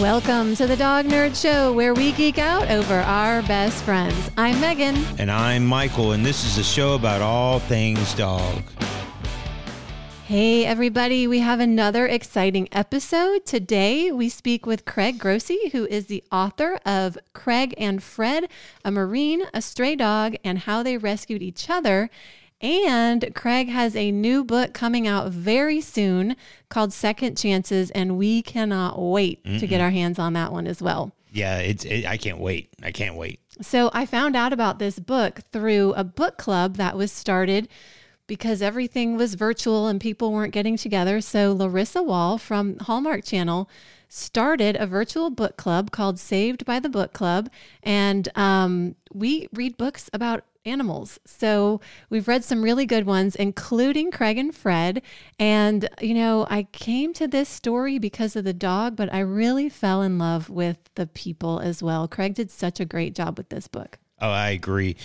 Welcome to the Dog Nerd Show, where we geek out over our best friends. I'm Megan. And I'm Michael, and this is a show about all things dog. Hey, everybody, we have another exciting episode. Today, we speak with Craig Grossi, who is the author of Craig and Fred, a Marine, a stray dog, and how they rescued each other. And Craig has a new book coming out very soon called Second Chances, and we cannot wait Mm-mm. to get our hands on that one as well. Yeah, it's it, I can't wait. I can't wait. So I found out about this book through a book club that was started because everything was virtual and people weren't getting together. So Larissa Wohl from Hallmark Channel started a virtual book club called Saved by the Book Club, and um, we read books about animals. So we've read some really good ones, including Craig and Fred. And, you know, I came to this story because of the dog, but I really fell in love with the people as well. Craig did such a great job with this book. Oh, I agree.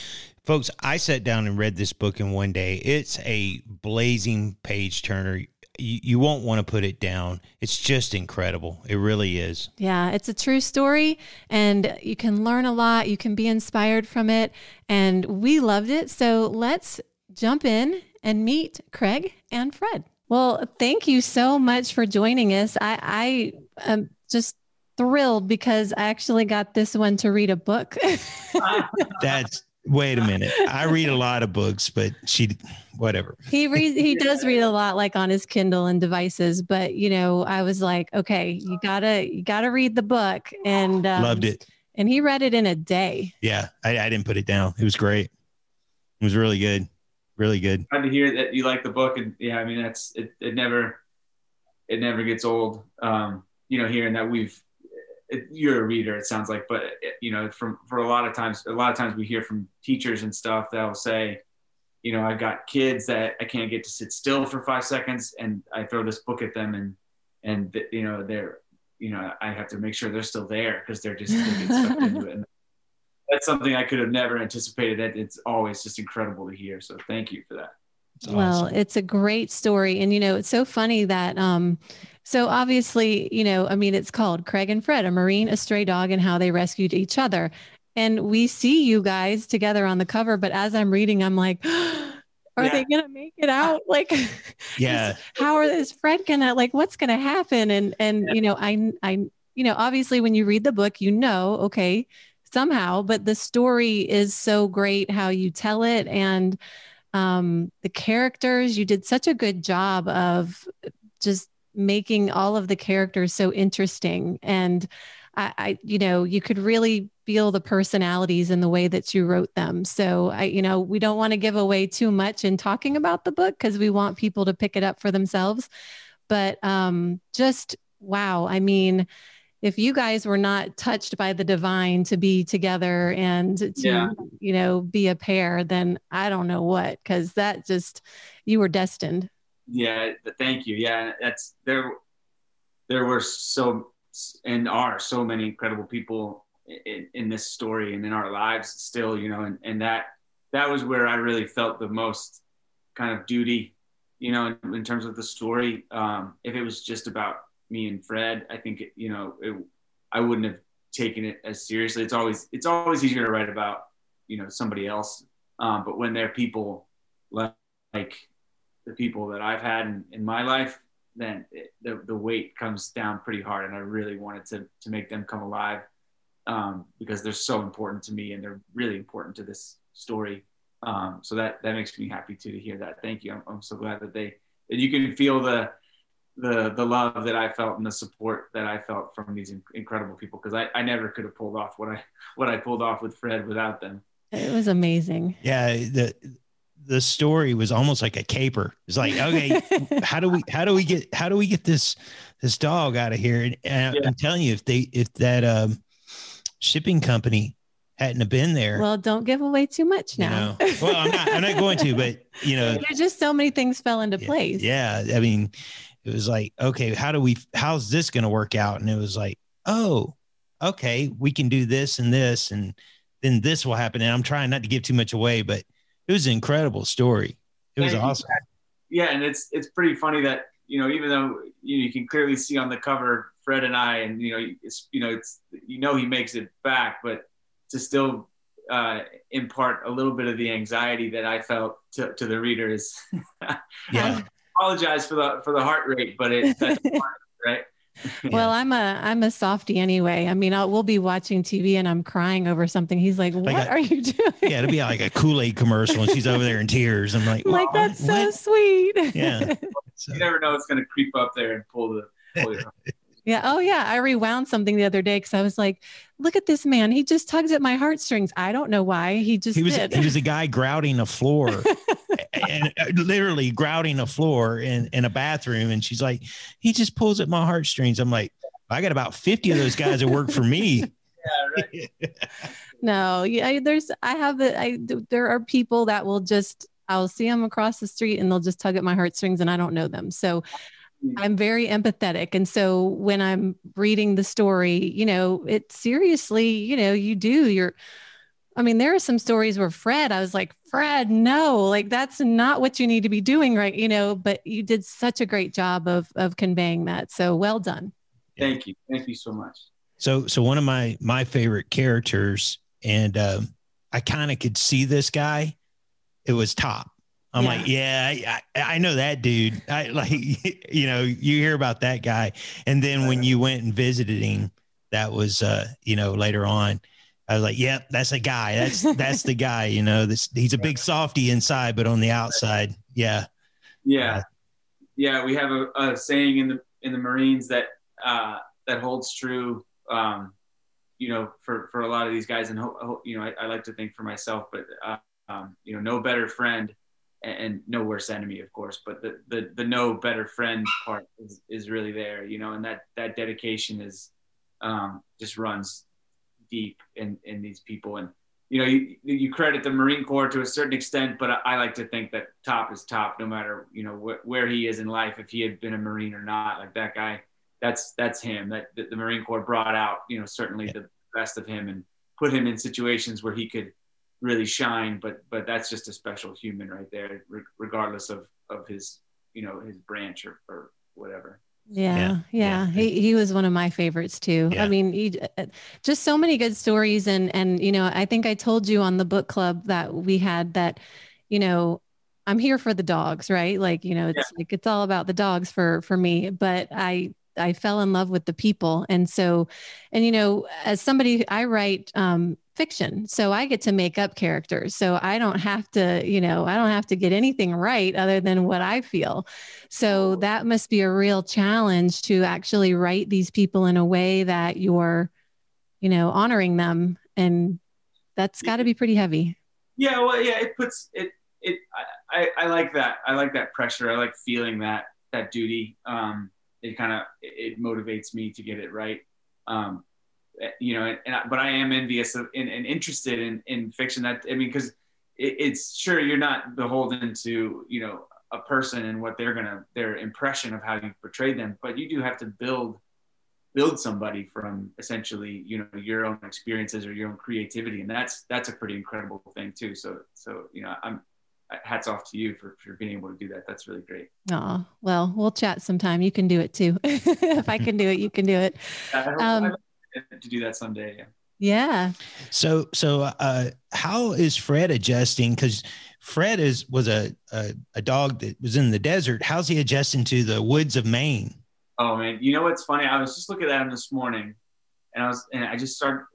Folks, I sat down and read this book in one day. It's a blazing page turner you, you won't want to put it down. It's just incredible. It really is. Yeah, it's a true story and you can learn a lot. You can be inspired from it. And we loved it. So let's jump in and meet Craig and Fred. Well, thank you so much for joining us. I, I am just thrilled because I actually got this one to read a book. That's wait a minute. I read a lot of books, but she, whatever. He reads, he does read a lot, like on his Kindle and devices. But you know, I was like, okay, you gotta, you gotta read the book, and um, loved it. And he read it in a day. Yeah, I, I didn't put it down. It was great. It was really good, really good. Glad to hear that you like the book, and yeah, I mean, that's it. It never, it never gets old. Um, you know, hearing that we've it, you're a reader it sounds like but it, you know from for a lot of times a lot of times we hear from teachers and stuff that will say you know i've got kids that i can't get to sit still for five seconds and i throw this book at them and and you know they're you know i have to make sure they're still there because they're just they sucked into it and that's something i could have never anticipated that it's always just incredible to hear so thank you for that well, it's a great story. And, you know, it's so funny that um, so obviously, you know, I mean, it's called Craig and Fred, a Marine, a stray dog, and how they rescued each other. And we see you guys together on the cover, but as I'm reading, I'm like, are yeah. they gonna make it out? Like, yeah, how are is Fred gonna like what's gonna happen? And and yeah. you know, I I you know, obviously when you read the book, you know, okay, somehow, but the story is so great how you tell it and um the characters you did such a good job of just making all of the characters so interesting. And I, I, you know you could really feel the personalities in the way that you wrote them. So i you know we don't want to give away too much in talking about the book because we want people to pick it up for themselves. But um just wow. I mean if you guys were not touched by the divine to be together and to yeah. you know be a pair then i don't know what because that just you were destined yeah, thank you. Yeah, that's there. There were so and are so many incredible people in, in this story and in our lives still, you know, and, and that that was where I really felt the most kind of duty, you know, in, in terms of the story. Um, if it was just about me and Fred, I think it, you know, it, I wouldn't have taken it as seriously. It's always it's always easier to write about, you know, somebody else. Um, but when there are people like, like the people that I've had in, in my life, then it, the, the weight comes down pretty hard. And I really wanted to, to make them come alive um, because they're so important to me and they're really important to this story. Um, so that, that makes me happy too, to hear that. Thank you. I'm, I'm so glad that they, that you can feel the, the, the love that I felt and the support that I felt from these incredible people. Cause I, I never could have pulled off what I, what I pulled off with Fred without them. It was amazing. Yeah. The, the story was almost like a caper. It's like, okay, how do we how do we get how do we get this this dog out of here? And, and yeah. I'm telling you, if they if that um, shipping company hadn't have been there, well, don't give away too much now. You know, well, I'm not I'm not going to, but you know, there's just so many things fell into yeah, place. Yeah, I mean, it was like, okay, how do we how's this going to work out? And it was like, oh, okay, we can do this and this, and then this will happen. And I'm trying not to give too much away, but it was an incredible story. It was awesome. Yeah, and it's it's pretty funny that you know, even though you, know, you can clearly see on the cover Fred and I, and you know, it's you know, it's you know he makes it back, but to still uh, impart a little bit of the anxiety that I felt to, to the readers. yeah. I apologize for the for the heart rate, but it that's right. Well, I'm a I'm a softie anyway. I mean, I'll, we'll be watching TV and I'm crying over something. He's like, "What like a, are you doing?" Yeah, it'll be like a Kool Aid commercial, and she's over there in tears. I'm like, like that's what? so sweet. Yeah, so. you never know it's going to creep up there and pull the. Pull your yeah. Oh, yeah. I rewound something the other day because I was like, "Look at this man. He just tugs at my heartstrings. I don't know why. He just he was did. he was a guy grouting a floor, and uh, literally grouting a floor in in a bathroom. And she's like, he just pulls at my heartstrings. I'm like, I got about fifty of those guys that work for me. yeah. Right. no. Yeah. There's. I have the. I. There are people that will just. I'll see them across the street and they'll just tug at my heartstrings and I don't know them. So. I'm very empathetic. And so when I'm reading the story, you know, it seriously, you know, you do, you're, I mean, there are some stories where Fred, I was like, Fred, no, like that's not what you need to be doing, right? You know, but you did such a great job of of conveying that. So well done. Thank you. Thank you so much. So so one of my my favorite characters, and um, I kind of could see this guy. It was Top. I'm yeah. like, yeah, I, I, know that dude. I like, you know, you hear about that guy. And then when you went and visited him, that was, uh, you know, later on, I was like, yep, that's a guy. That's, that's the guy, you know, this, he's a big softy inside, but on the outside. Yeah. Yeah. Uh, yeah. We have a, a, saying in the, in the Marines that, uh, that holds true, um, you know, for, for a lot of these guys and, ho- ho- you know, I, I, like to think for myself, but, uh, um, you know, no better friend and no worse enemy, of course, but the, the, the no better friend part is, is really there, you know, and that, that dedication is, um, just runs deep in, in these people. And, you know, you, you credit the Marine Corps to a certain extent, but I, I like to think that top is top, no matter, you know, wh- where he is in life, if he had been a Marine or not, like that guy, that's, that's him. That, that the Marine Corps brought out, you know, certainly the best of him and put him in situations where he could, really shine but but that's just a special human right there regardless of of his you know his branch or, or whatever yeah, yeah, yeah. He he was one of my favorites too. Yeah. I mean, he uh, just so many good stories and and you know, I think I told you on the book club that we had that you know, I'm here for the dogs, right? Like, you know, it's yeah. like it's all about the dogs for for me, but I I fell in love with the people. And so and you know, as somebody I write um fiction. So I get to make up characters. So I don't have to, you know, I don't have to get anything right other than what I feel. So that must be a real challenge to actually write these people in a way that you're, you know, honoring them. And that's got to be pretty heavy. Yeah. Well, yeah, it puts it, it, I, I, I like that. I like that pressure. I like feeling that, that duty. Um, it kind of, it motivates me to get it right. Um, you know, and, but I am envious of and, and interested in, in fiction that, I mean, because it, it's sure you're not beholden to, you know, a person and what they're going to, their impression of how you portray them, but you do have to build, build somebody from essentially, you know, your own experiences or your own creativity. And that's, that's a pretty incredible thing too. So, so, you know, I'm, hats off to you for, for being able to do that. That's really great. Oh, well, we'll chat sometime. You can do it too. if I can do it, you can do it. Um, to do that someday. Yeah. Yeah. So, so uh, how is Fred adjusting? Because Fred is was a, a, a dog that was in the desert. How's he adjusting to the woods of Maine? Oh man, you know what's funny? I was just looking at him this morning, and I was and I just started.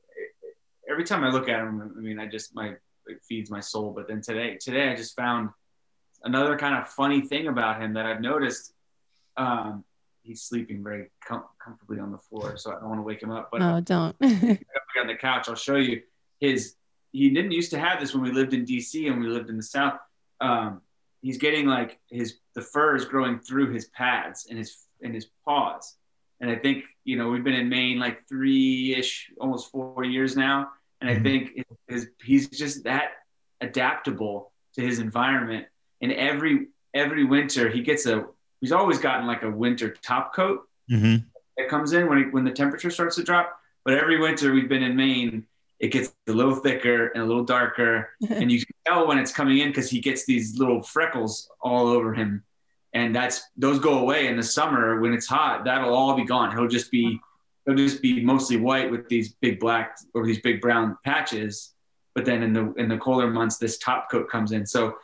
Every time I look at him, I mean, I just my it feeds my soul. But then today, today I just found another kind of funny thing about him that I've noticed. Um, he's sleeping very com- comfortably on the floor, so I don't want to wake him up. But no, don't. on the couch, I'll show you his. He didn't used to have this when we lived in D.C. and we lived in the South. Um, he's getting like his the fur is growing through his pads and his and his paws. And I think you know we've been in Maine like three ish, almost four years now, and I mm-hmm. think his, he's just that adaptable to his environment. And every every winter he gets a he's always gotten like a winter top coat mm-hmm. that comes in when it, when the temperature starts to drop. But every winter we've been in Maine, it gets a little thicker and a little darker, and you can tell when it's coming in because he gets these little freckles all over him. and that's those go away in the summer when it's hot. That'll all be gone. He'll just be he'll just be mostly white with these big black or these big brown patches. But then in the in the colder months, this top coat comes in. So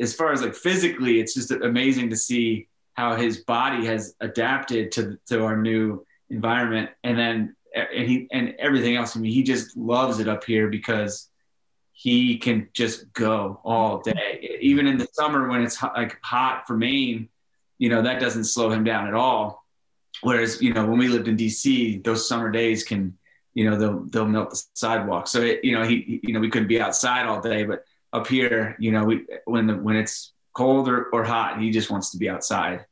as far as like physically, it's just amazing to see how his body has adapted to to our new environment, and then and he and everything else. I mean, he just loves it up here because he can just go all day. Even in the summer when it's hot, like hot for Maine, you know that doesn't slow him down at all. Whereas you know when we lived in DC, those summer days can you know they'll they'll melt the sidewalk. So it, you know he you know we couldn't be outside all day, but up here, you know we when the when it's cold or, or hot, he just wants to be outside.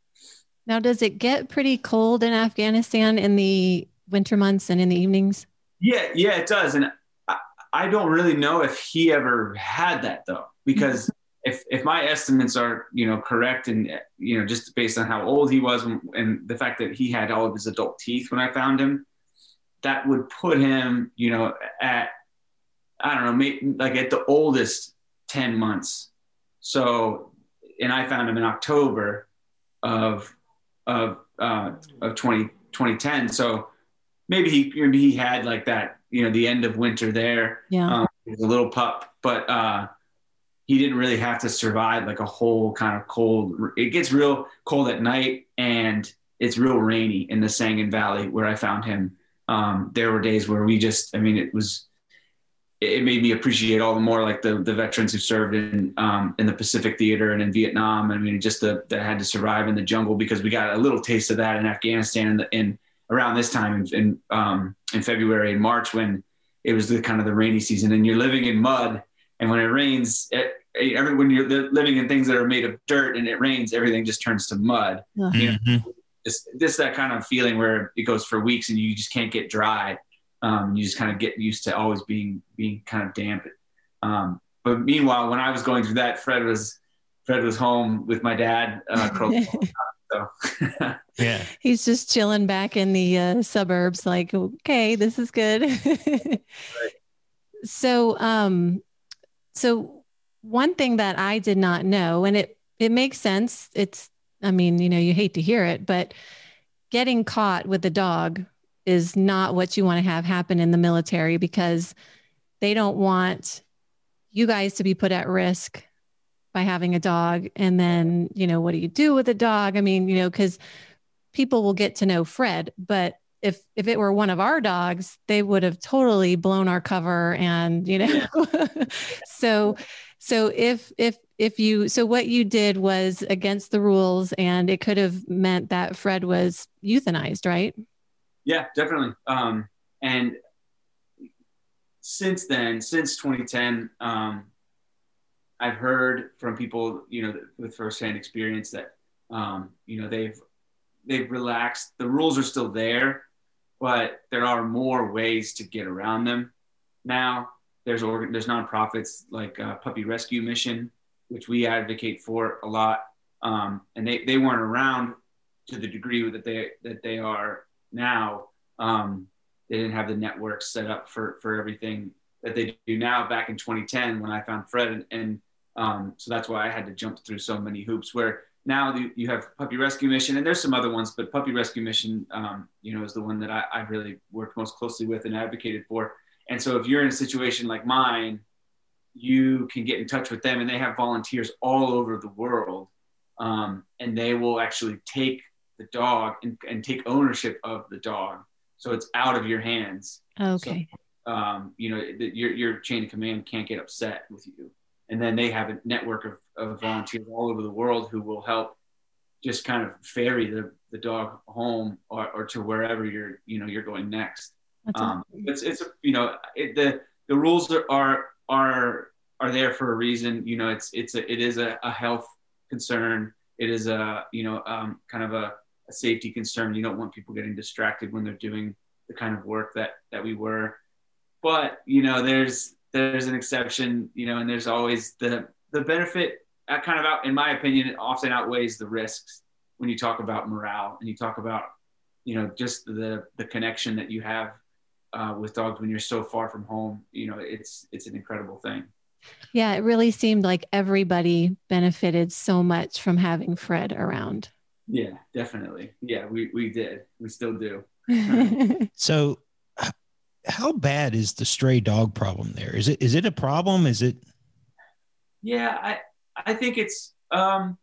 Now, does it get pretty cold in Afghanistan in the winter months and in the evenings? Yeah, yeah, it does. And I, I don't really know if he ever had that though, because mm-hmm. if if my estimates are you know correct and you know just based on how old he was and, and the fact that he had all of his adult teeth when I found him, that would put him you know at I don't know maybe like at the oldest ten months. So and I found him in October of of uh, of 20, 2010. So maybe he maybe he had like that, you know, the end of winter there. Yeah. Um, he was a little pup, but uh, he didn't really have to survive like a whole kind of cold. It gets real cold at night and it's real rainy in the Sangin Valley where I found him. Um, there were days where we just, I mean, it was it made me appreciate all the more like the the veterans who served in um, in the Pacific Theater and in Vietnam. I mean, just the that had to survive in the jungle because we got a little taste of that in Afghanistan in, the, in around this time in in, um, in February and March when it was the kind of the rainy season and you're living in mud and when it rains, it, every when you're living in things that are made of dirt and it rains, everything just turns to mud. Uh-huh. You know, mm-hmm. just this that kind of feeling where it goes for weeks and you just can't get dry um, you just kind of get used to always being being kind of damp. Um, but meanwhile, when I was going through that, Fred was Fred was home with my dad. Uh, so yeah, he's just chilling back in the uh, suburbs. Like, okay, this is good. right. So, um, so one thing that I did not know, and it it makes sense. It's, I mean, you know, you hate to hear it, but getting caught with a dog is not what you want to have happen in the military because they don't want you guys to be put at risk by having a dog. And then you know what do you do with a dog? I mean you know because people will get to know fred but if if it were one of our dogs they would have totally blown our cover and you know so so if if if you so what you did was against the rules and it could have meant that fred was euthanized right yeah, definitely. Um, and since then, since 2010, um, I've heard from people, you know, with firsthand experience that, um, you know, they've they've relaxed. The rules are still there, but there are more ways to get around them. Now there's organ, there's nonprofits like uh, Puppy Rescue Mission, which we advocate for a lot, um, and they they weren't around to the degree that they that they are now. Um, they didn't have the networks set up for for everything that they do now. Back in 2010, when I found Fred, and, and um, so that's why I had to jump through so many hoops. Where now the, you have Puppy Rescue Mission, and there's some other ones, but Puppy Rescue Mission, um, you know, is the one that I, I really worked most closely with and advocated for. And so if you're in a situation like mine, you can get in touch with them, and they have volunteers all over the world, um, and they will actually take the dog and, and take ownership of the dog. So it's out of your hands. Okay. So, um, you know, the, your, your chain of command can't get upset with you. And then they have a network of, of volunteers all over the world who will help just kind of ferry the, the dog home or, or to wherever you're, you know, you're going next. Um, it's, it's, you know, it, the, the rules are, are, are, are there for a reason. You know, it's, it's a, it is a, a health concern. It is a, you know, um, kind of a, a safety concern. You don't want people getting distracted when they're doing the kind of work that that we were. But you know, there's there's an exception, you know, and there's always the the benefit. Uh, kind of out, in my opinion, it often outweighs the risks when you talk about morale and you talk about, you know, just the the connection that you have uh, with dogs when you're so far from home. You know, it's it's an incredible thing. Yeah, it really seemed like everybody benefited so much from having Fred around. Yeah, definitely. Yeah, we, we did. We still do. so how bad is the stray dog problem there? Is it is it a problem? Is it Yeah, I I think it's um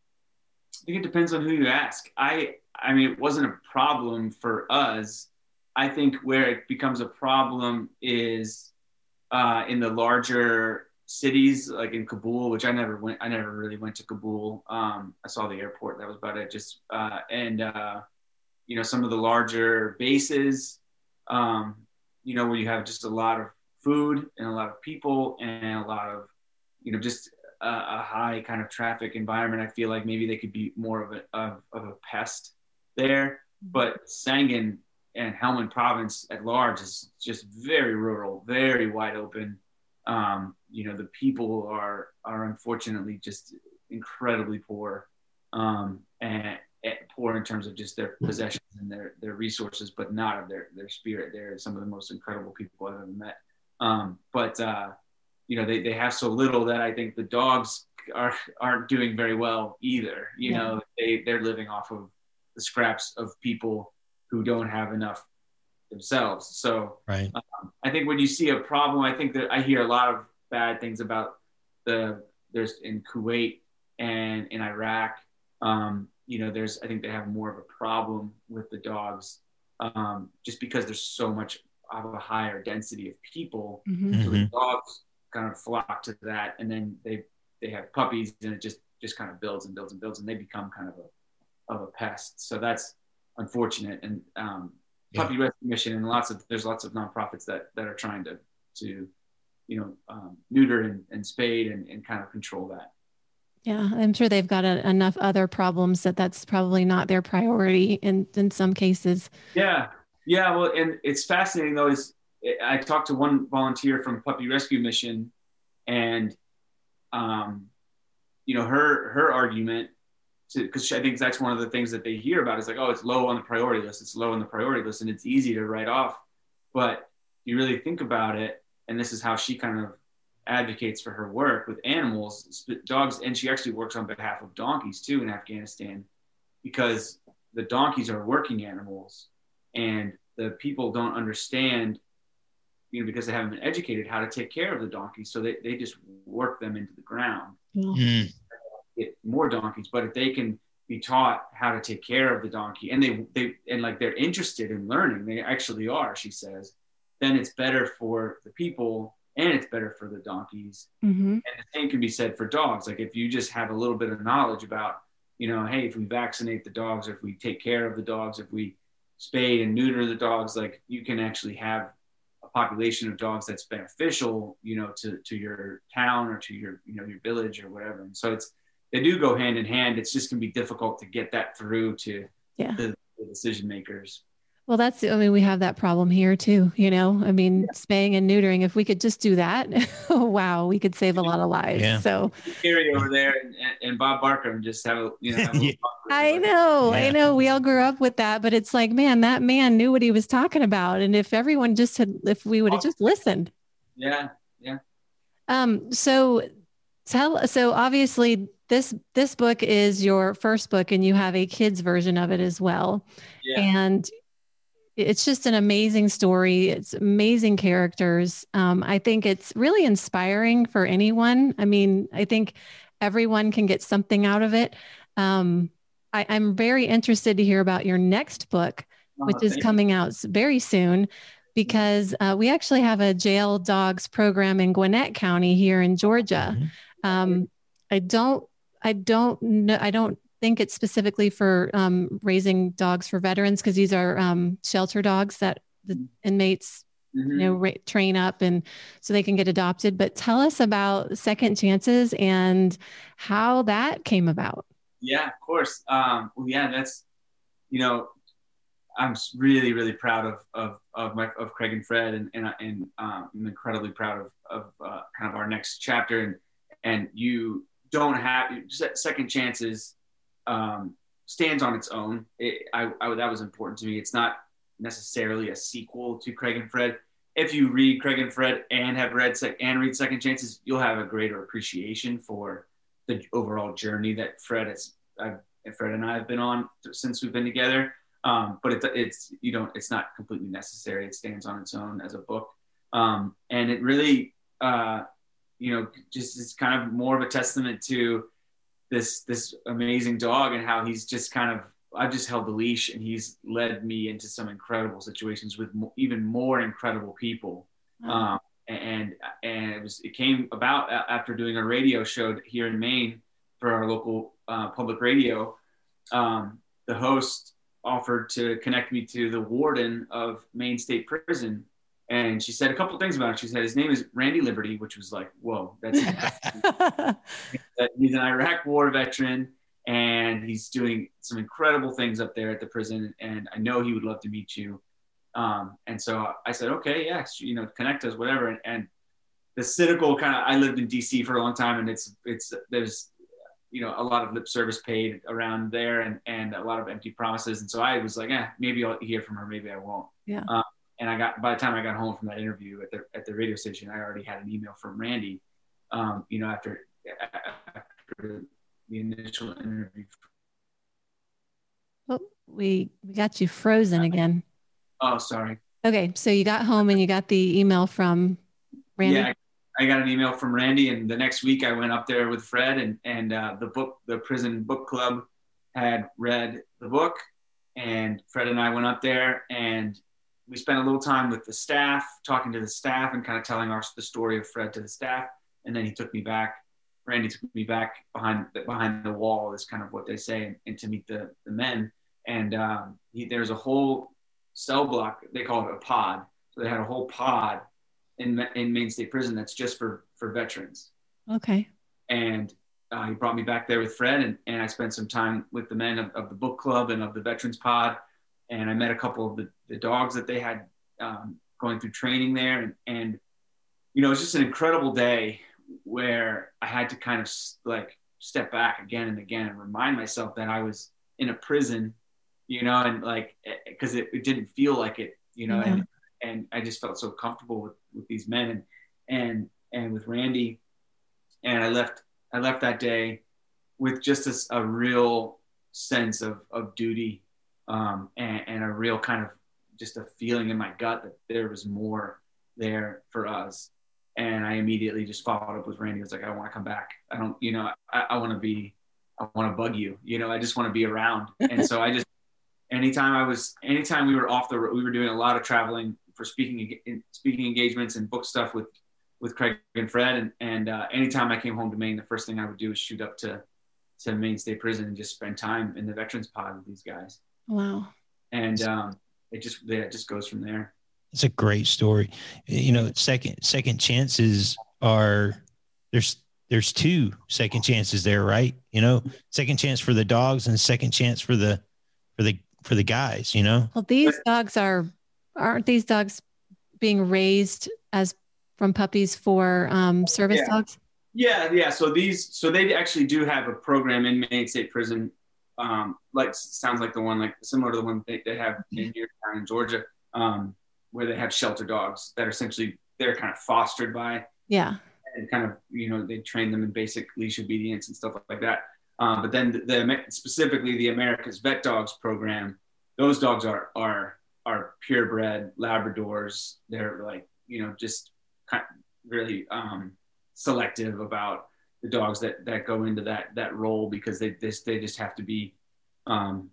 I think it depends on who you ask. I I mean it wasn't a problem for us. I think where it becomes a problem is uh, in the larger cities, like in Kabul, which I never went. I never really went to Kabul. Um, I saw the airport. That was about it. Just uh, and uh, you know some of the larger bases, um, you know where you have just a lot of food and a lot of people and a lot of you know just a, a high kind of traffic environment. I feel like maybe they could be more of a of, of a pest there. But Sangin and Helmand province at large is just very rural, very wide open. Um, you know, the people are are unfortunately just incredibly poor, um, and, and, poor in terms of just their possessions and their their resources, but not of their their spirit. They're some of the most incredible people I've ever met. Um, but uh, you know, they they have so little that I think the dogs are aren't doing very well either. You yeah. know, they they're living off of the scraps of people who don't have enough themselves. So right. Um, I think when you see a problem, I think that I hear a lot of bad things about the there's in Kuwait and in Iraq. Um, you know, there's I think they have more of a problem with the dogs um, just because there's so much of a higher density of people. Mm-hmm. So the mm-hmm. dogs kind of flock to that, and then they they have puppies, and it just just kind of builds and builds and builds, and they become kind of a of a pest. So that's unfortunate. And um, puppy yeah. rescue mission and lots of there's lots of nonprofits that that are trying to to you know um, neuter and, and spade and, and kind of control that. Yeah, I'm sure they've got a, enough other problems that that's probably not their priority in in some cases. Yeah, yeah. Well, and it's fascinating though. Is I talked to one volunteer from Puppy Rescue Mission, and um, you know her her argument because I think that's one of the things that they hear about is like, oh, it's low on the priority list. It's low on the priority list, and it's easy to write off. But you really think about it, and this is how she kind of advocates for her work with animals, dogs, and she actually works on behalf of donkeys too in Afghanistan, because the donkeys are working animals, and the people don't understand, you know, because they haven't been educated how to take care of the donkeys, so they, they just work them into the ground. Mm get more donkeys, but if they can be taught how to take care of the donkey and they they and like they're interested in learning, they actually are, she says, then it's better for the people and it's better for the donkeys. Mm-hmm. And the same can be said for dogs. Like if you just have a little bit of knowledge about, you know, hey, if we vaccinate the dogs, or if we take care of the dogs, if we spay and neuter the dogs, like you can actually have a population of dogs that's beneficial, you know, to, to your town or to your, you know, your village or whatever. And so it's, they do go hand in hand. It's just going to be difficult to get that through to yeah. the, the, decision makers. Well, that's, I mean, we have that problem here too, you know, I mean, yeah. spaying and neutering, if we could just do that, wow, we could save a lot of lives. Yeah. So Carrie over there and, and, Bob Barker and just have a, you know, a I know, yeah. I know we all grew up with that, but it's like, man, that man knew what he was talking about. And if everyone just had, if we would have just listened. Yeah. Yeah. Um, so tell, so obviously this this book is your first book and you have a kids version of it as well. Yeah. and it's just an amazing story. It's amazing characters. Um, i think it's really inspiring for anyone. I mean i think everyone can get something out of it. Um, I, am very interested to hear about your next book oh, which is coming out very soon because uh, we actually have a jail dogs program in gwinnett county here in georgia. Mm-hmm. Um, I don't I don't know. I don't think it's specifically for um, raising dogs for veterans because these are um, shelter dogs that the inmates mm-hmm. you know ra- train up and so they can get adopted. But tell us about Second Chances and how that came about. Yeah, of course. Um, well, yeah, that's you know I'm really, really proud of of of, my, of Craig and Fred, and and, and um, I'm incredibly proud of of uh, kind of our next chapter. And and you don't have second chances um, stands on its own. It, I, I, that was important to me. It's not necessarily a sequel to Craig and Fred. if you read Craig and Fred and have read sec- and read Second Chances, you'll have a greater appreciation for the overall journey that Fred has, I've, Fred and I have been on since we've been together. Um, but it, it's you don't it's not completely necessary. It stands on its own as a book, um, and it really uh, you know just is kind of more of a testament to this this amazing dog and how he's just kind of I've just held the leash and he's led me into some incredible situations with even more incredible people. Mm-hmm. Um, and and it was it came about after doing a radio show here in Maine for our local uh, public radio. Um, the host offered to connect me to the warden of Maine State Prison, and she said a couple things about him. She said his name is Randy Liberty, which was like, whoa, that's he's an Iraq War veteran and he's doing some incredible things up there at the prison. And I know he would love to meet you. Um, and so I said, okay, yes, you know, connect us, whatever. And, and the cynical kind of, I lived in DC for a long time and it's, it's, there's, you know, a lot of lip service paid around there and, and a lot of empty promises. And so I was like, yeah, maybe I'll hear from her. Maybe I won't. Yeah. Um, and I got, by the time I got home from that interview at the, at the radio station, I already had an email from Randy, um, you know, after, after the initial interview. Oh, we we got you frozen again. Oh, sorry. Okay, so you got home and you got the email from Randy. Yeah, I got an email from Randy, and the next week I went up there with Fred, and and uh, the book, the prison book club, had read the book, and Fred and I went up there, and we spent a little time with the staff, talking to the staff, and kind of telling our the story of Fred to the staff, and then he took me back Randy took me back behind the, behind the wall is kind of what they say, and, and to meet the, the men. And um, he, there's a whole cell block. They call it a pod. So they had a whole pod in in Maine State Prison that's just for for veterans. Okay. And uh, he brought me back there with Fred, and, and I spent some time with the men of, of the book club and of the veterans pod. And I met a couple of the, the dogs that they had um, going through training there. And, and, you know, it's just an incredible day where I had to kind of like step back again and again and remind myself that I was in a prison, you know, and like because eh, it, it, didn't feel like it, you know, and and I just felt so comfortable with with these men and and and with Randy, and I left I left that day with just a, a real sense of of duty um, and, and a real kind of just a feeling in my gut that there was more there for us and I immediately just followed up with Randy. I was like, I want to come back. I don't, you know, I, I want to be, I want to bug you. You know, I just want to be around. And so I just, anytime I was, anytime we were off the, road, we were doing a lot of traveling for speaking, speaking engagements and book stuff with, with Craig and Fred. And, and uh, anytime I came home to Maine, the first thing I would do is shoot up to, to Maine State Prison and just spend time in the veterans pod with these guys. Wow. And um, it just, yeah, it just goes from there. It's a great story. You know, second second chances are there's there's two second chances there, right? You know, second chance for the dogs and second chance for the for the for the guys, you know. Well, these dogs are aren't these dogs being raised as from puppies for um, service yeah. dogs? Yeah, yeah. So these, so they actually do have a program in Maine State Prison, um, like sounds like the one like similar to the one they, they have in here in Georgia. Um, where they have shelter dogs that are essentially they're kind of fostered by yeah. and kind of you know they train them in basic leash obedience and stuff like that. Um, but then the, the, specifically the america's vet dogs program those dogs are are are purebred labradors. They're like you know just kind of really um, selective about the dogs that that go into that that role because they this they just have to be um,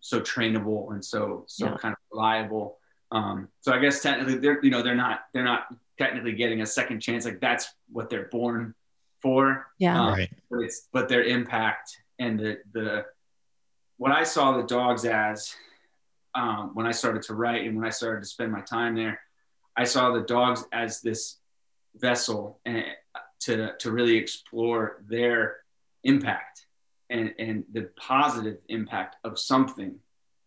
so trainable and so so yeah. kind of reliable um, so I guess technically they're you know they're not they're not technically getting a second chance. Like that's what they're born for. Yeah. Um, right. But it's but their impact and the the what I saw the dogs as um, when I started to write and when I started to spend my time there, I saw the dogs as this vessel and to to really explore their impact and and the positive impact of something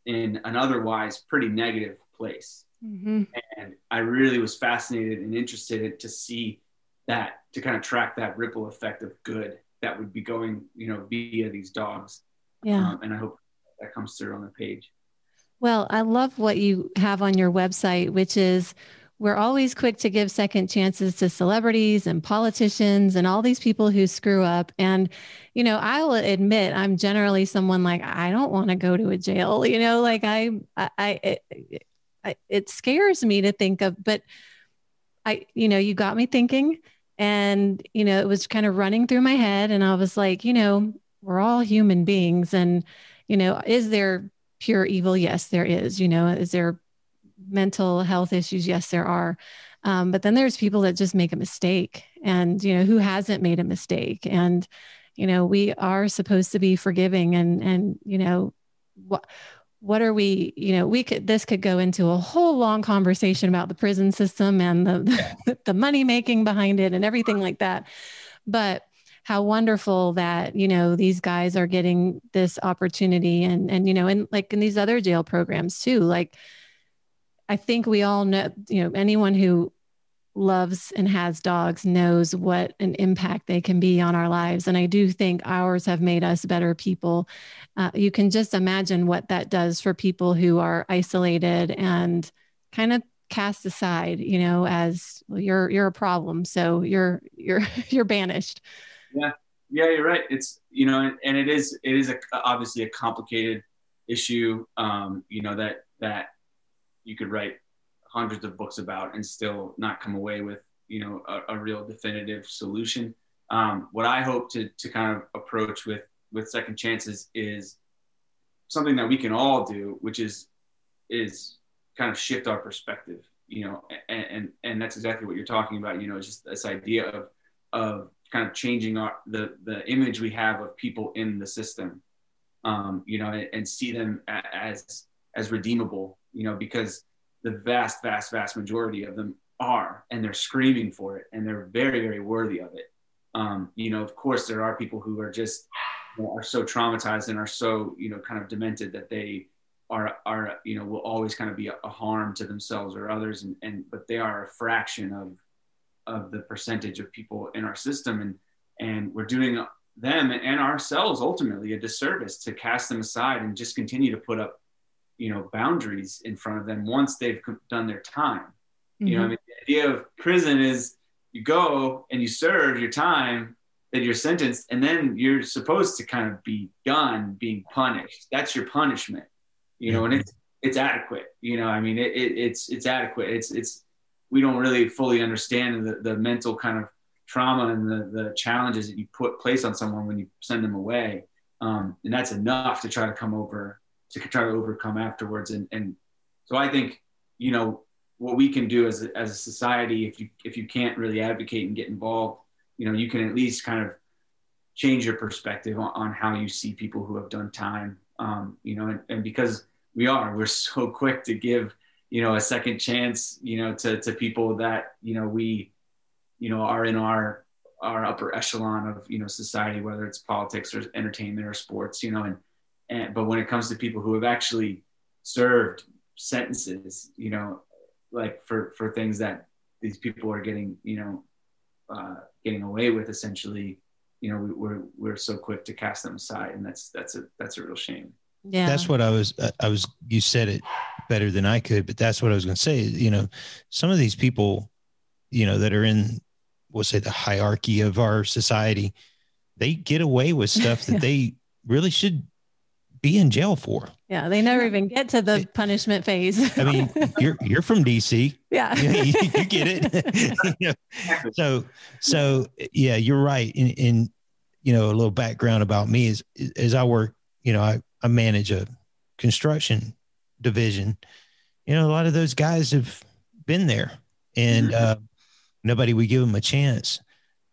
in an otherwise pretty negative place. Mm-hmm. And I really was fascinated and interested to see that, to kind of track that ripple effect of good that would be going, you know, via these dogs. Yeah. Um, and I hope that comes through on the page. Well, I love what you have on your website, which is we're always quick to give second chances to celebrities and politicians and all these people who screw up. And, you know, I'll admit I'm generally someone like, I don't want to go to a jail, you know, like I, I, it, I, it scares me to think of, but I, you know, you got me thinking and, you know, it was kind of running through my head and I was like, you know, we're all human beings and, you know, is there pure evil? Yes, there is, you know, is there mental health issues yes there are. Um, but then there's people that just make a mistake and you know who hasn't made a mistake? And you know we are supposed to be forgiving and and you know what what are we you know we could this could go into a whole long conversation about the prison system and the the, the money making behind it and everything like that. But how wonderful that you know these guys are getting this opportunity and and you know and like in these other jail programs too like I think we all know, you know, anyone who loves and has dogs knows what an impact they can be on our lives. And I do think ours have made us better people. Uh, you can just imagine what that does for people who are isolated and kind of cast aside, you know, as well, you're you're a problem, so you're you're you're banished. Yeah, yeah, you're right. It's you know, and, it is it is a, obviously a complicated issue. Um, you know that that you could write hundreds of books about and still not come away with you know a, a real definitive solution. Um, what I hope to to kind of approach with with second chances is something that we can all do, which is is kind of shift our perspective. You know, and and, and that's exactly what you're talking about. You know, just this idea of of kind of changing our the the image we have of people in the system. Um, you know, and, and see them as as redeemable you know, because the vast, vast, vast majority of them are, and they're screaming for it, and they're very, very worthy of it. Um, you know, of course, there are people who are just you know, are so traumatized and are so you know kind of demented that they are are you know will always kind of be a, a harm to themselves or others, and and but they are a fraction of of the percentage of people in our system, and and we're doing them and ourselves ultimately a disservice to cast them aside and just continue to put up you know boundaries in front of them once they've done their time mm-hmm. you know I mm-hmm. mean, the idea of prison is you go and you serve your time that you're sentenced and then you're supposed to kind of be done being punished that's your punishment you know mm-hmm. and it's it's adequate you know i mean it, it, it's it's adequate it's it's we don't really fully understand the, the mental kind of trauma and the, the challenges that you put place on someone when you send them away um, and that's enough to try to come over to try to overcome afterwards. And, and so I think, you know, what we can do as a, as a society, if you, if you can't really advocate and get involved, you know, you can at least kind of change your perspective on, on how you see people who have done time. Um, you know, and, and because we are, we're so quick to give, you know, a second chance, you know, to, to people that, you know, we, you know, are in our, our upper echelon of, you know, society, whether it's politics or entertainment or sports, you know, and, and but when it comes to people who have actually served sentences you know like for for things that these people are getting you know uh, getting away with essentially you know we, we're we're so quick to cast them aside. And that's that's a that's a real shame. Yeah. That's what i was i was you said it better than i could but that's what i was going to say. You know some of these people you know that are in we'll say the hierarchy of our society they get away with stuff that they really should be in jail for. Yeah, they never even get to the punishment phase. I mean, you're you're from DC. Yeah, you, you, you get it. you know? So so yeah, you're right. In, in you know a little background about me is as I work, you know, I I manage a construction division. You know, a lot of those guys have been there, and mm-hmm. uh, nobody would give them a chance.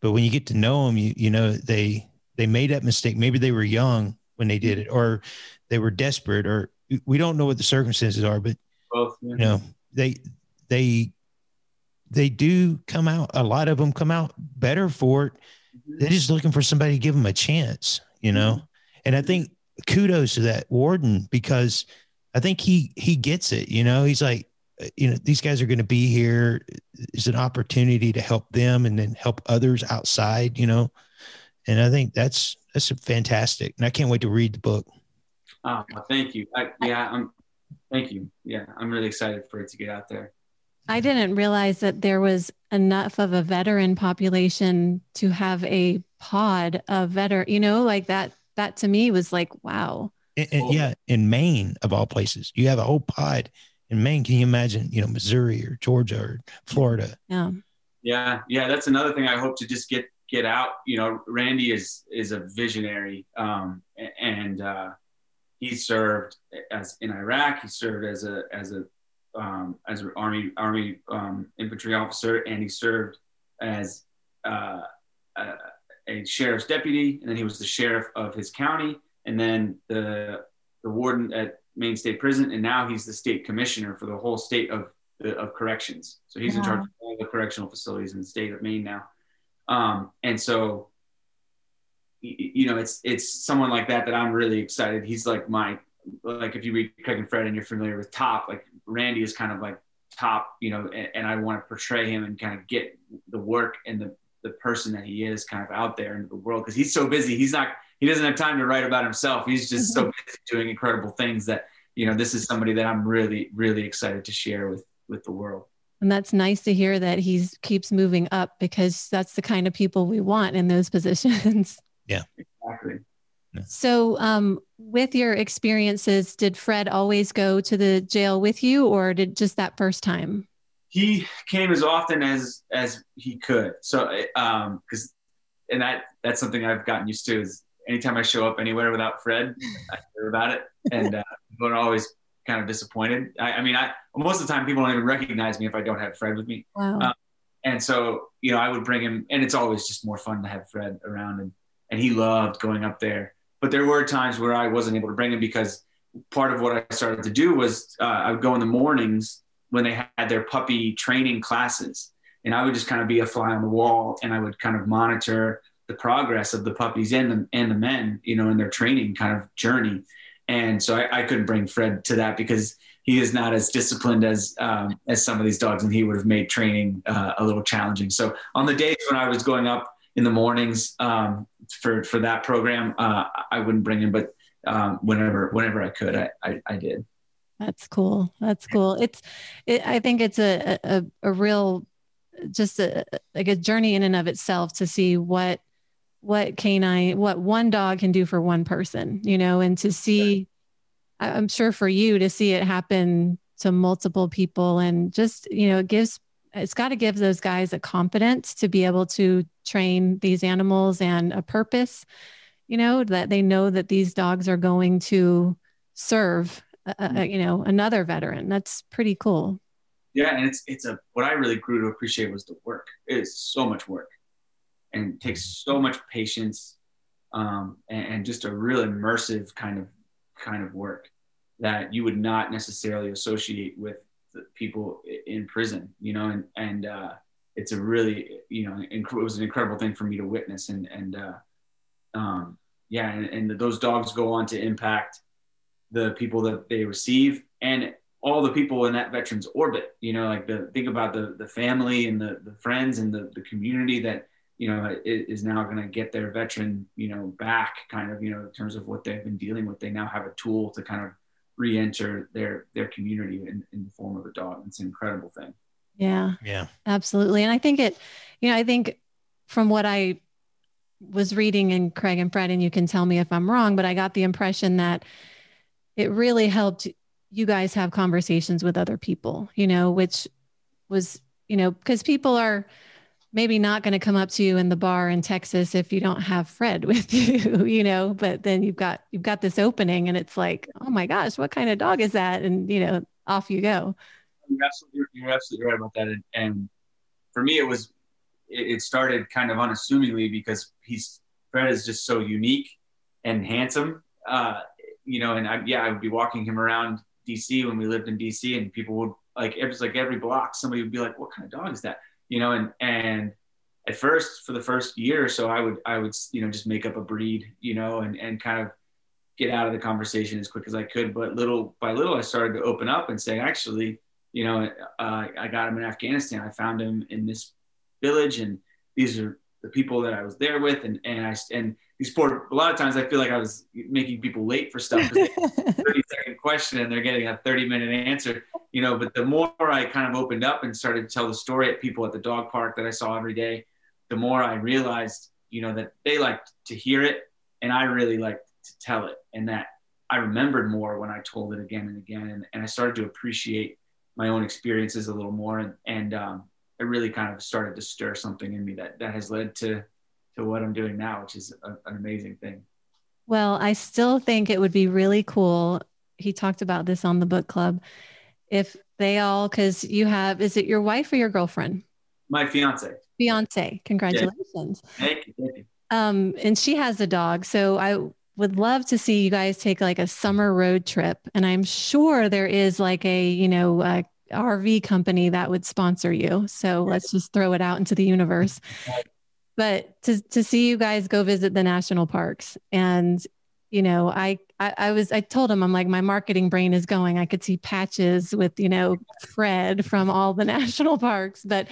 But when you get to know them, you you know they they made that mistake. Maybe they were young when they did it, or they were desperate, or we don't know what the circumstances are, but Both, yeah. you know, they they they do come out. A lot of them come out better for it. Mm-hmm. They're just looking for somebody to give them a chance, you know. Mm-hmm. And I think kudos to that warden because I think he he gets it. You know, he's like, you know, these guys are going to be here. It's an opportunity to help them and then help others outside. You know, and I think that's that's fantastic, and I can't wait to read the book. Oh, thank you. I, yeah, I'm. Thank you. Yeah, I'm really excited for it to get out there. I didn't realize that there was enough of a veteran population to have a pod of veteran, you know, like that, that to me was like, wow. And, and yeah. In Maine, of all places, you have a whole pod in Maine. Can you imagine, you know, Missouri or Georgia or Florida? Yeah. Yeah. Yeah. That's another thing I hope to just get, get out. You know, Randy is, is a visionary. Um, and, uh, he served as in Iraq. He served as a, as a, um, as an army army um, infantry officer, and he served as uh, a, a, sheriff's deputy, and then he was the sheriff of his county, and then the the warden at Maine State Prison, and now he's the state commissioner for the whole state of of corrections. So he's in charge of all the correctional facilities in the state of Maine now. Um, and so, you know, it's it's someone like that that I'm really excited. He's like my like if you read Craig and Fred and you're familiar with Top, like Randy is kind of like top, you know, and, and I want to portray him and kind of get the work and the the person that he is kind of out there into the world because he's so busy. He's not he doesn't have time to write about himself. He's just so mm-hmm. busy doing incredible things that you know this is somebody that I'm really really excited to share with with the world. And that's nice to hear that he keeps moving up because that's the kind of people we want in those positions. Yeah. Exactly. So, um, with your experiences, did Fred always go to the jail with you, or did just that first time? He came as often as as he could. So, um, because and that that's something I've gotten used to is anytime I show up anywhere without Fred, I hear about it, and uh, people are always kind of disappointed. I, I, mean, I most of the time people don't even recognize me if I don't have Fred with me. Wow. Um, and so, you know, I would bring him, and it's always just more fun to have Fred around, and and he loved going up there but there were times where I wasn't able to bring him because part of what I started to do was uh, I would go in the mornings when they had their puppy training classes, and I would just kind of be a fly on the wall, and I would kind of monitor the progress of the puppies and the and the men, you know, in their training kind of journey. And so I, I couldn't bring Fred to that because he is not as disciplined as um, as some of these dogs, and he would have made training uh, a little challenging. So on the days when I was going up in the mornings um, for for that program, uh, I wouldn't bring him, but um, whenever whenever I could, I, I, I did. That's cool. That's cool. It's, it, I think it's a, a, a real, just a, like a journey in and of itself to see what, what canine, what one dog can do for one person, you know, and to see, I'm sure for you to see it happen to multiple people and just, you know, it gives it's got to give those guys a confidence to be able to train these animals and a purpose you know that they know that these dogs are going to serve uh, you know another veteran. That's pretty cool. Yeah and it's it's a what i really grew to appreciate was the work. It is so much work and takes so much patience um, and, and just a real immersive kind of kind of work that you would not necessarily associate with people in prison, you know, and, and, uh, it's a really, you know, inc- it was an incredible thing for me to witness and, and, uh, um, yeah. And, and those dogs go on to impact the people that they receive and all the people in that veterans orbit, you know, like the, think about the, the family and the, the friends and the, the community that, you know, is now going to get their veteran, you know, back kind of, you know, in terms of what they've been dealing with. They now have a tool to kind of re-enter their their community in, in the form of a dog. It's an incredible thing. Yeah. Yeah. Absolutely. And I think it, you know, I think from what I was reading in Craig and Fred, and you can tell me if I'm wrong, but I got the impression that it really helped you guys have conversations with other people, you know, which was, you know, because people are maybe not going to come up to you in the bar in Texas if you don't have Fred with you, you know, but then you've got you've got this opening and it's like, oh my gosh, what kind of dog is that? And you know, off you go. You're absolutely, you're absolutely right about that. And, and for me, it was it started kind of unassumingly because he's Fred is just so unique and handsome. Uh, you know, and I, yeah, I would be walking him around DC when we lived in DC, and people would like it was like every block somebody would be like, "What kind of dog is that?" You know, and and at first for the first year or so, I would I would you know just make up a breed, you know, and and kind of get out of the conversation as quick as I could. But little by little, I started to open up and say, actually, you know, uh, I got him in Afghanistan. I found him in this village, and these are the people that I was there with, and and I and these poor. A lot of times, I feel like I was making people late for stuff. 30 second question, and they're getting a 30 minute answer. You know, but the more I kind of opened up and started to tell the story at people at the dog park that I saw every day, the more I realized, you know, that they liked to hear it and I really liked to tell it. And that I remembered more when I told it again and again. And, and I started to appreciate my own experiences a little more. And, and um, it really kind of started to stir something in me that, that has led to, to what I'm doing now, which is a, an amazing thing. Well, I still think it would be really cool. He talked about this on the book club. If they all, because you have, is it your wife or your girlfriend? My fiance. Fiance. Congratulations. Yeah. Thank you. Thank you. Um, and she has a dog. So I would love to see you guys take like a summer road trip. And I'm sure there is like a, you know, a RV company that would sponsor you. So let's just throw it out into the universe. But to, to see you guys go visit the national parks and you know, I, I, I was I told him I'm like my marketing brain is going. I could see patches with you know Fred from all the national parks, but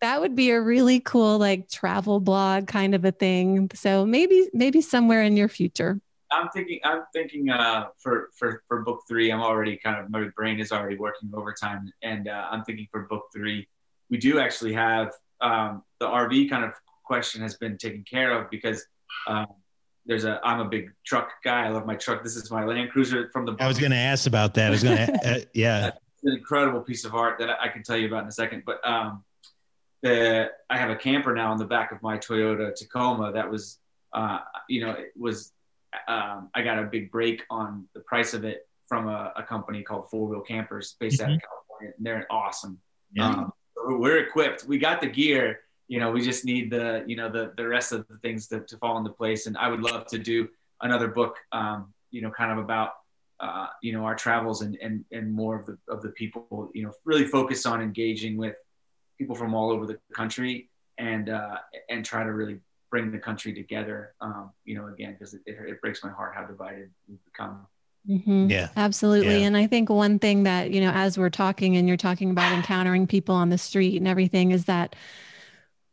that would be a really cool like travel blog kind of a thing. So maybe maybe somewhere in your future. I'm thinking. I'm thinking uh, for for for book three. I'm already kind of my brain is already working overtime, and uh, I'm thinking for book three, we do actually have um, the RV kind of question has been taken care of because um, there's a I'm a big truck guy. I love my truck. This is my Land Cruiser from the. I was going to ask about that. I was going to, uh, yeah. It's an incredible piece of art that I can tell you about in a second. But um, the I have a camper now in the back of my Toyota Tacoma that was, uh, you know, it was. Um, I got a big break on the price of it from a, a company called Four Wheel Campers based mm-hmm. out of mm-hmm. California. And they're awesome. Yeah. Um, we're equipped. We got the gear you know we just need the you know the the rest of the things to, to fall into place and i would love to do another book um, you know kind of about uh, you know our travels and and and more of the of the people you know really focus on engaging with people from all over the country and uh, and try to really bring the country together um, you know again because it, it, breaks my heart how divided we've become Mm-hmm. Yeah, absolutely. Yeah. And I think one thing that, you know, as we're talking and you're talking about encountering people on the street and everything is that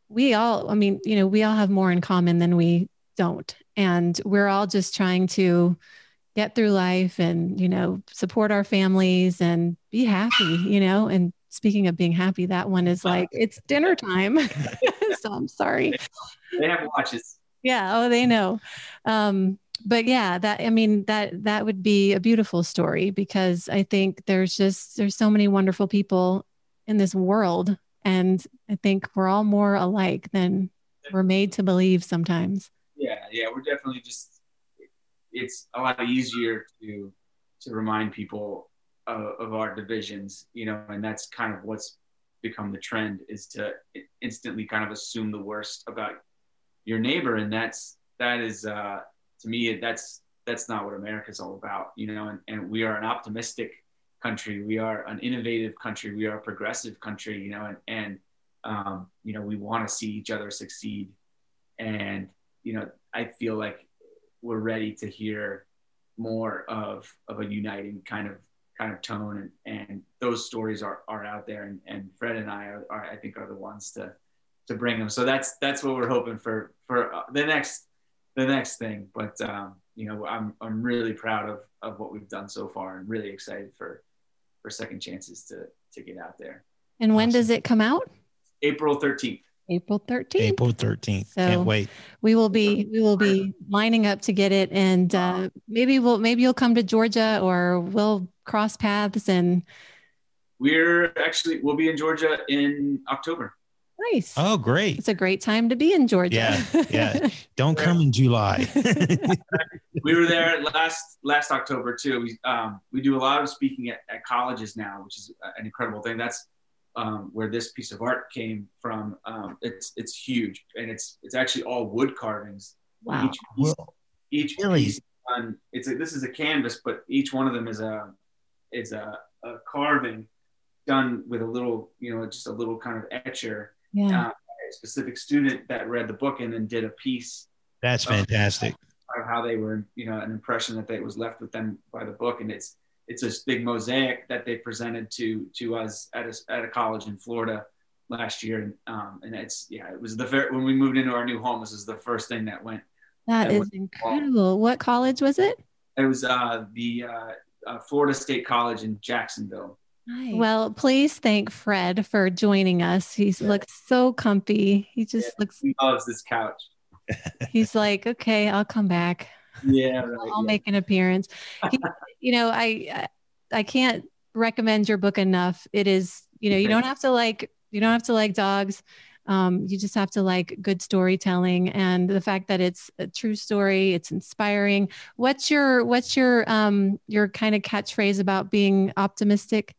we all, I mean, you know, we all have more in common than we don't. And we're all just trying to get through life and, you know, support our families and be happy, you know. And speaking of being happy, that one is like, it's dinner time. so I'm sorry. They have watches. Yeah. Oh, they know. Um, but yeah, that I mean that that would be a beautiful story because I think there's just there's so many wonderful people in this world and I think we're all more alike than we're made to believe sometimes. Yeah, yeah, we're definitely just, it's a lot easier to, to remind people of, of our divisions, you know, and that's kind of what's become the trend is to instantly kind of assume the worst about your neighbor. And that's, that is, uh, to me, that's, that's not what America's all about, you know, and, and we are an optimistic country. We are an innovative country. We are a progressive country, you know, and, and um, you know, we want to see each other succeed. And, you know, I feel like we're ready to hear more of, of a uniting kind of, kind of tone. And, and those stories are, are out there. And, and Fred and I are, are, I think are the ones to, to bring them. So that's, that's what we're hoping for, for uh, the next, the next thing. But, um, you know, I'm, I'm really proud of, of what we've done so far and really excited for, for second chances to, to get out there. And when awesome. does it come out? April 13th. April 13th. April 13th. So Can't wait. We will be we will be lining up to get it and uh, maybe we'll maybe you'll come to Georgia or we'll cross paths and we're actually we'll be in Georgia in October. Nice. Oh, great. It's a great time to be in Georgia. Yeah. Yeah. Don't come in July. we were there last last October too. We um, we do a lot of speaking at, at colleges now, which is an incredible thing. That's um, where this piece of art came from. Um, it's it's huge, and it's it's actually all wood carvings. Wow. Each piece, each really? piece on, it's a, this is a canvas, but each one of them is a is a, a carving done with a little, you know, just a little kind of etcher. Yeah. Uh, a specific student that read the book and then did a piece. That's fantastic. Of, of how they were, you know, an impression that they was left with them by the book, and it's it's this big mosaic that they presented to to us at a, at a college in Florida last year, and um, and it's yeah, it was the fair, when we moved into our new home. This is the first thing that went. that, that is went incredible. What college was it? It was uh, the uh, uh, Florida State College in Jacksonville. Nice. Well, please thank Fred for joining us. He yeah. looks so comfy. He just yeah, looks. He loves this couch. He's like, okay, I'll come back. Yeah, right, I'll yeah. make an appearance. He, you know, I I can't recommend your book enough. It is, you know, you don't have to like you don't have to like dogs. Um, you just have to like good storytelling and the fact that it's a true story. It's inspiring. What's your what's your um your kind of catchphrase about being optimistic?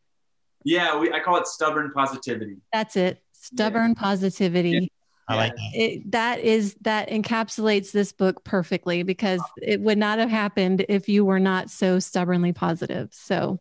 Yeah, we, I call it stubborn positivity. That's it. Stubborn yeah. positivity. Yeah. I like that. It, that is that encapsulates this book perfectly because it would not have happened if you were not so stubbornly positive. So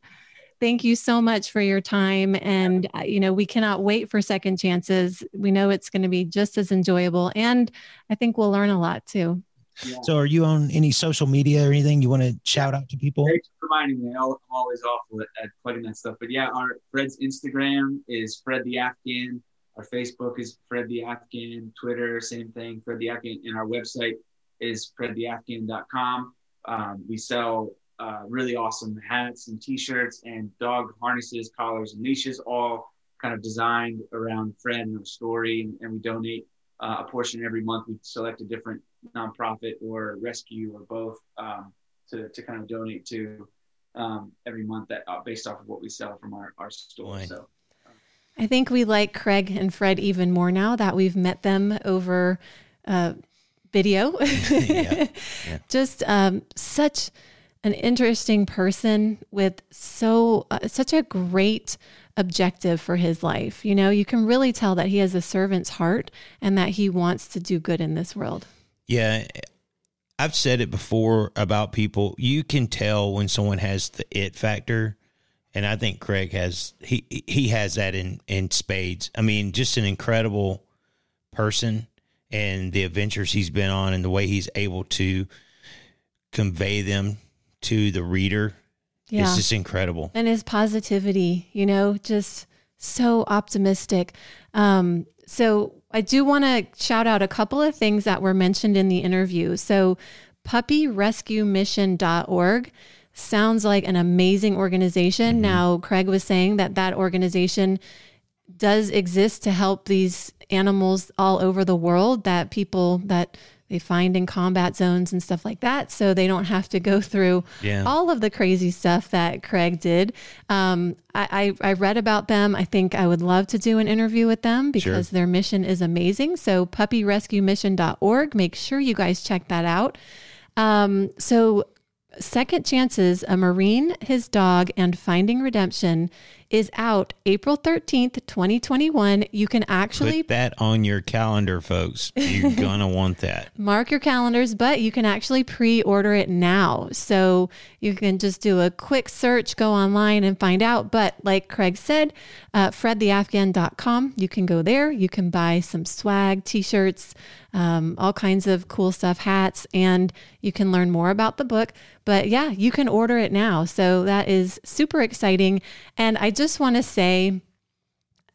thank you so much for your time and uh, you know we cannot wait for second chances we know it's going to be just as enjoyable and i think we'll learn a lot too yeah. so are you on any social media or anything you want to shout out to people thanks for reminding me i'm always awful at, at plugging that stuff but yeah our fred's instagram is fred the afghan our Facebook is Fred the Afghan, Twitter, same thing, Fred the Afghan, and our website is fredtheafghan.com. Um, we sell uh, really awesome hats and t-shirts and dog harnesses, collars, and leashes, all kind of designed around Fred and our story. And, and we donate uh, a portion every month. We select a different nonprofit or rescue or both um, to, to kind of donate to um, every month that uh, based off of what we sell from our, our store. Boy. So I think we like Craig and Fred even more now that we've met them over uh, video. yeah. Yeah. Just um, such an interesting person with so uh, such a great objective for his life. You know, you can really tell that he has a servant's heart and that he wants to do good in this world. Yeah. I've said it before about people. You can tell when someone has the it factor and I think Craig has he he has that in in spades. I mean, just an incredible person and the adventures he's been on and the way he's able to convey them to the reader yeah. is just incredible. And his positivity, you know, just so optimistic. Um, so I do want to shout out a couple of things that were mentioned in the interview. So puppyrescuemission.org sounds like an amazing organization. Mm-hmm. Now, Craig was saying that that organization does exist to help these animals all over the world that people that they find in combat zones and stuff like that. So they don't have to go through yeah. all of the crazy stuff that Craig did. Um, I, I, I, read about them. I think I would love to do an interview with them because sure. their mission is amazing. So puppyrescuemission.org. Make sure you guys check that out. Um, so Second Chances, A Marine, His Dog, and Finding Redemption is out April 13th, 2021. You can actually put that on your calendar, folks. You're going to want that. Mark your calendars, but you can actually pre order it now. So you can just do a quick search, go online and find out. But like Craig said, uh, fredtheafghan.com, you can go there. You can buy some swag, t shirts, um, all kinds of cool stuff, hats, and you can learn more about the book. But yeah, you can order it now. So that is super exciting. And I just want to say,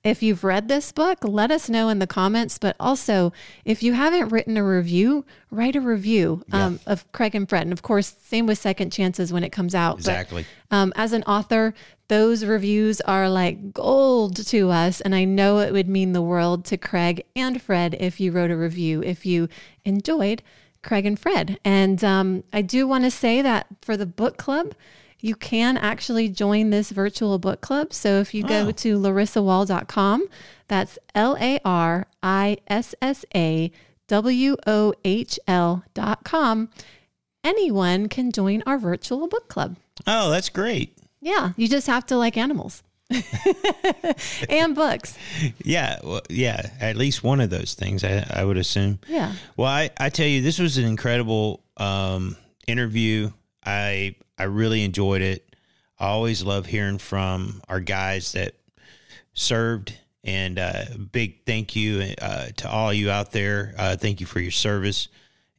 if you've read this book, let us know in the comments. But also, if you haven't written a review, write a review um, yeah. of Craig and Fred. And of course, same with Second Chances when it comes out. Exactly. But, um, as an author, those reviews are like gold to us. And I know it would mean the world to Craig and Fred if you wrote a review, if you enjoyed Craig and Fred. And um, I do want to say that for the book club, you can actually join this virtual book club. So if you go oh. to larissawohl.com, that's L A R I S S A W O H L.com, anyone can join our virtual book club. Oh, that's great. Yeah, you just have to like animals. and books. Yeah, well, yeah, at least one of those things, I, I would assume. Yeah. Well, I, I tell you, this was an incredible um, interview. I I really enjoyed it. I always love hearing from our guys that served, and uh, big thank you uh, to all you out there. Uh, thank you for your service,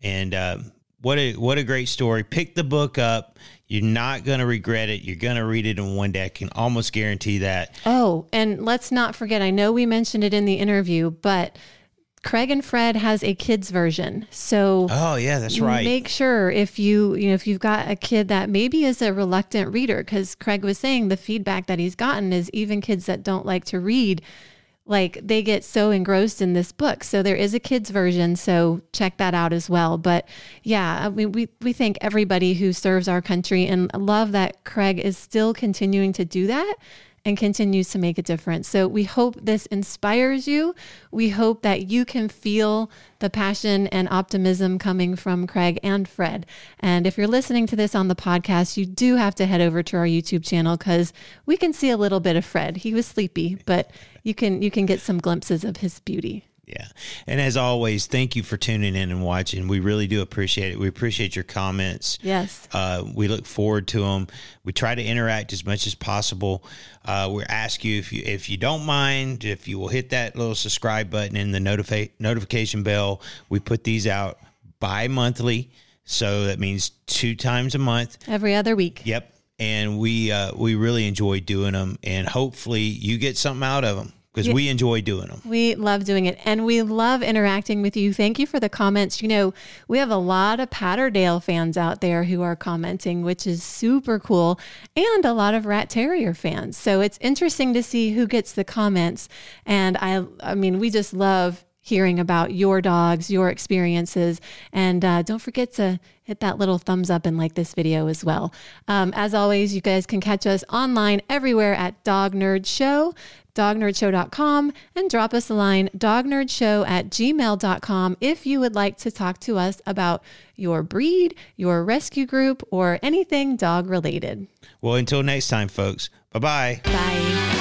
and um, what a what a great story. Pick the book up. You're not going to regret it. You're going to read it in one day. I can almost guarantee that. Oh, and let's not forget. I know we mentioned it in the interview, but Craig and Fred has a kids version. So Oh yeah, that's right. Make sure if you, you know, if you've got a kid that maybe is a reluctant reader cuz Craig was saying the feedback that he's gotten is even kids that don't like to read like they get so engrossed in this book. So there is a kids version, so check that out as well. But yeah, we we we thank everybody who serves our country and love that Craig is still continuing to do that and continues to make a difference. So we hope this inspires you. We hope that you can feel the passion and optimism coming from Craig and Fred. And if you're listening to this on the podcast, you do have to head over to our YouTube channel cuz we can see a little bit of Fred. He was sleepy, but you can you can get some glimpses of his beauty. Yeah. And as always, thank you for tuning in and watching. We really do appreciate it. We appreciate your comments. Yes. Uh, we look forward to them. We try to interact as much as possible. Uh, we ask you if you if you don't mind if you will hit that little subscribe button and the notify notification bell. We put these out bi-monthly, so that means two times a month. Every other week. Yep. And we uh, we really enjoy doing them, and hopefully you get something out of them because we enjoy doing them. We love doing it and we love interacting with you. Thank you for the comments. You know, we have a lot of Patterdale fans out there who are commenting, which is super cool, and a lot of Rat Terrier fans. So it's interesting to see who gets the comments. And I, I mean, we just love hearing about your dogs, your experiences. And uh, don't forget to hit that little thumbs up and like this video as well. Um, as always, you guys can catch us online everywhere at Dog Nerd Show dognerdshow.com and drop us a line dognerdshow at gmail.com if you would like to talk to us about your breed, your rescue group, or anything dog related. Well, until next time, folks, bye-bye. Bye.